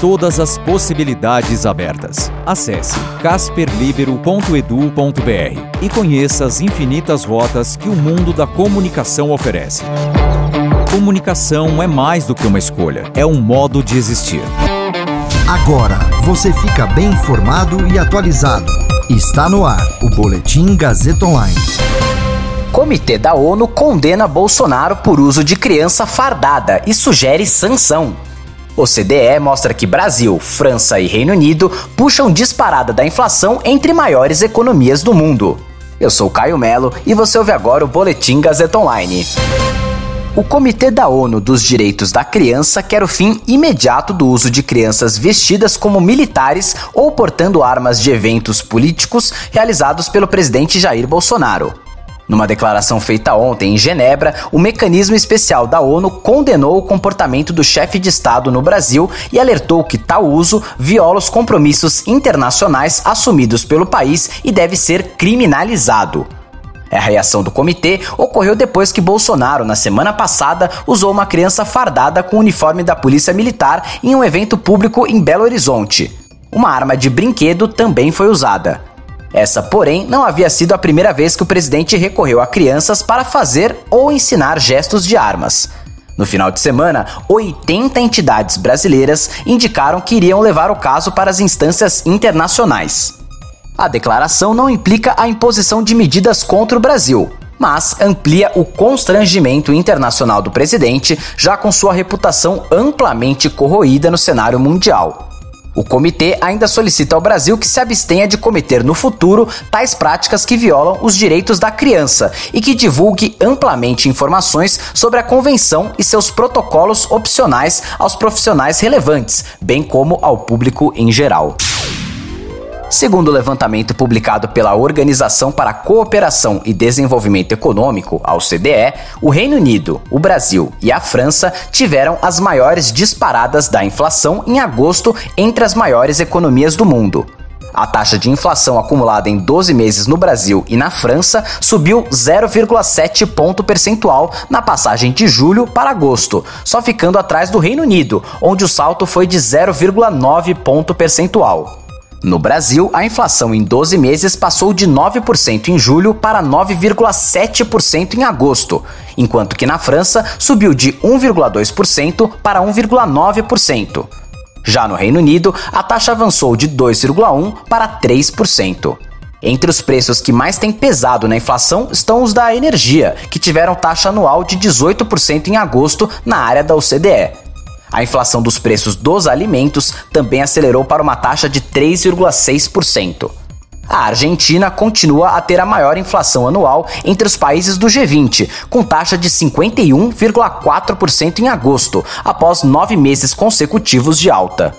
Todas as possibilidades abertas. Acesse casperlibero.edu.br e conheça as infinitas rotas que o mundo da comunicação oferece. Comunicação é mais do que uma escolha, é um modo de existir. Agora você fica bem informado e atualizado. Está no ar o Boletim Gazeta Online. Comitê da ONU condena Bolsonaro por uso de criança fardada e sugere sanção. O CDE mostra que Brasil, França e Reino Unido puxam disparada da inflação entre maiores economias do mundo. Eu sou Caio Melo e você ouve agora o Boletim Gazeta Online. O Comitê da ONU dos Direitos da Criança quer o fim imediato do uso de crianças vestidas como militares ou portando armas de eventos políticos realizados pelo presidente Jair Bolsonaro. Numa declaração feita ontem em Genebra, o mecanismo especial da ONU condenou o comportamento do chefe de Estado no Brasil e alertou que tal uso viola os compromissos internacionais assumidos pelo país e deve ser criminalizado. A reação do comitê ocorreu depois que Bolsonaro, na semana passada, usou uma criança fardada com o uniforme da Polícia Militar em um evento público em Belo Horizonte. Uma arma de brinquedo também foi usada. Essa, porém, não havia sido a primeira vez que o presidente recorreu a crianças para fazer ou ensinar gestos de armas. No final de semana, 80 entidades brasileiras indicaram que iriam levar o caso para as instâncias internacionais. A declaração não implica a imposição de medidas contra o Brasil, mas amplia o constrangimento internacional do presidente, já com sua reputação amplamente corroída no cenário mundial. O comitê ainda solicita ao Brasil que se abstenha de cometer no futuro tais práticas que violam os direitos da criança e que divulgue amplamente informações sobre a convenção e seus protocolos opcionais aos profissionais relevantes, bem como ao público em geral. Segundo o levantamento publicado pela Organização para a Cooperação e Desenvolvimento Econômico, a OCDE, o Reino Unido, o Brasil e a França tiveram as maiores disparadas da inflação em agosto entre as maiores economias do mundo. A taxa de inflação acumulada em 12 meses no Brasil e na França subiu 0,7 ponto percentual na passagem de julho para agosto, só ficando atrás do Reino Unido, onde o salto foi de 0,9 ponto percentual. No Brasil, a inflação em 12 meses passou de 9% em julho para 9,7% em agosto, enquanto que na França subiu de 1,2% para 1,9%. Já no Reino Unido, a taxa avançou de 2,1% para 3%. Entre os preços que mais têm pesado na inflação estão os da energia, que tiveram taxa anual de 18% em agosto na área da OCDE. A inflação dos preços dos alimentos também acelerou para uma taxa de 3,6%. A Argentina continua a ter a maior inflação anual entre os países do G20, com taxa de 51,4% em agosto, após nove meses consecutivos de alta.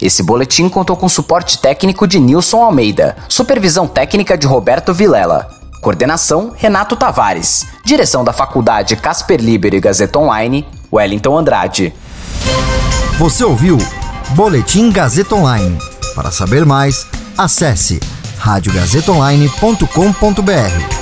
Esse boletim contou com suporte técnico de Nilson Almeida, supervisão técnica de Roberto Vilela. Coordenação: Renato Tavares. Direção da Faculdade Casper Libero e Gazeta Online: Wellington Andrade. Você ouviu Boletim Gazeta Online. Para saber mais, acesse radiogazetaonline.com.br.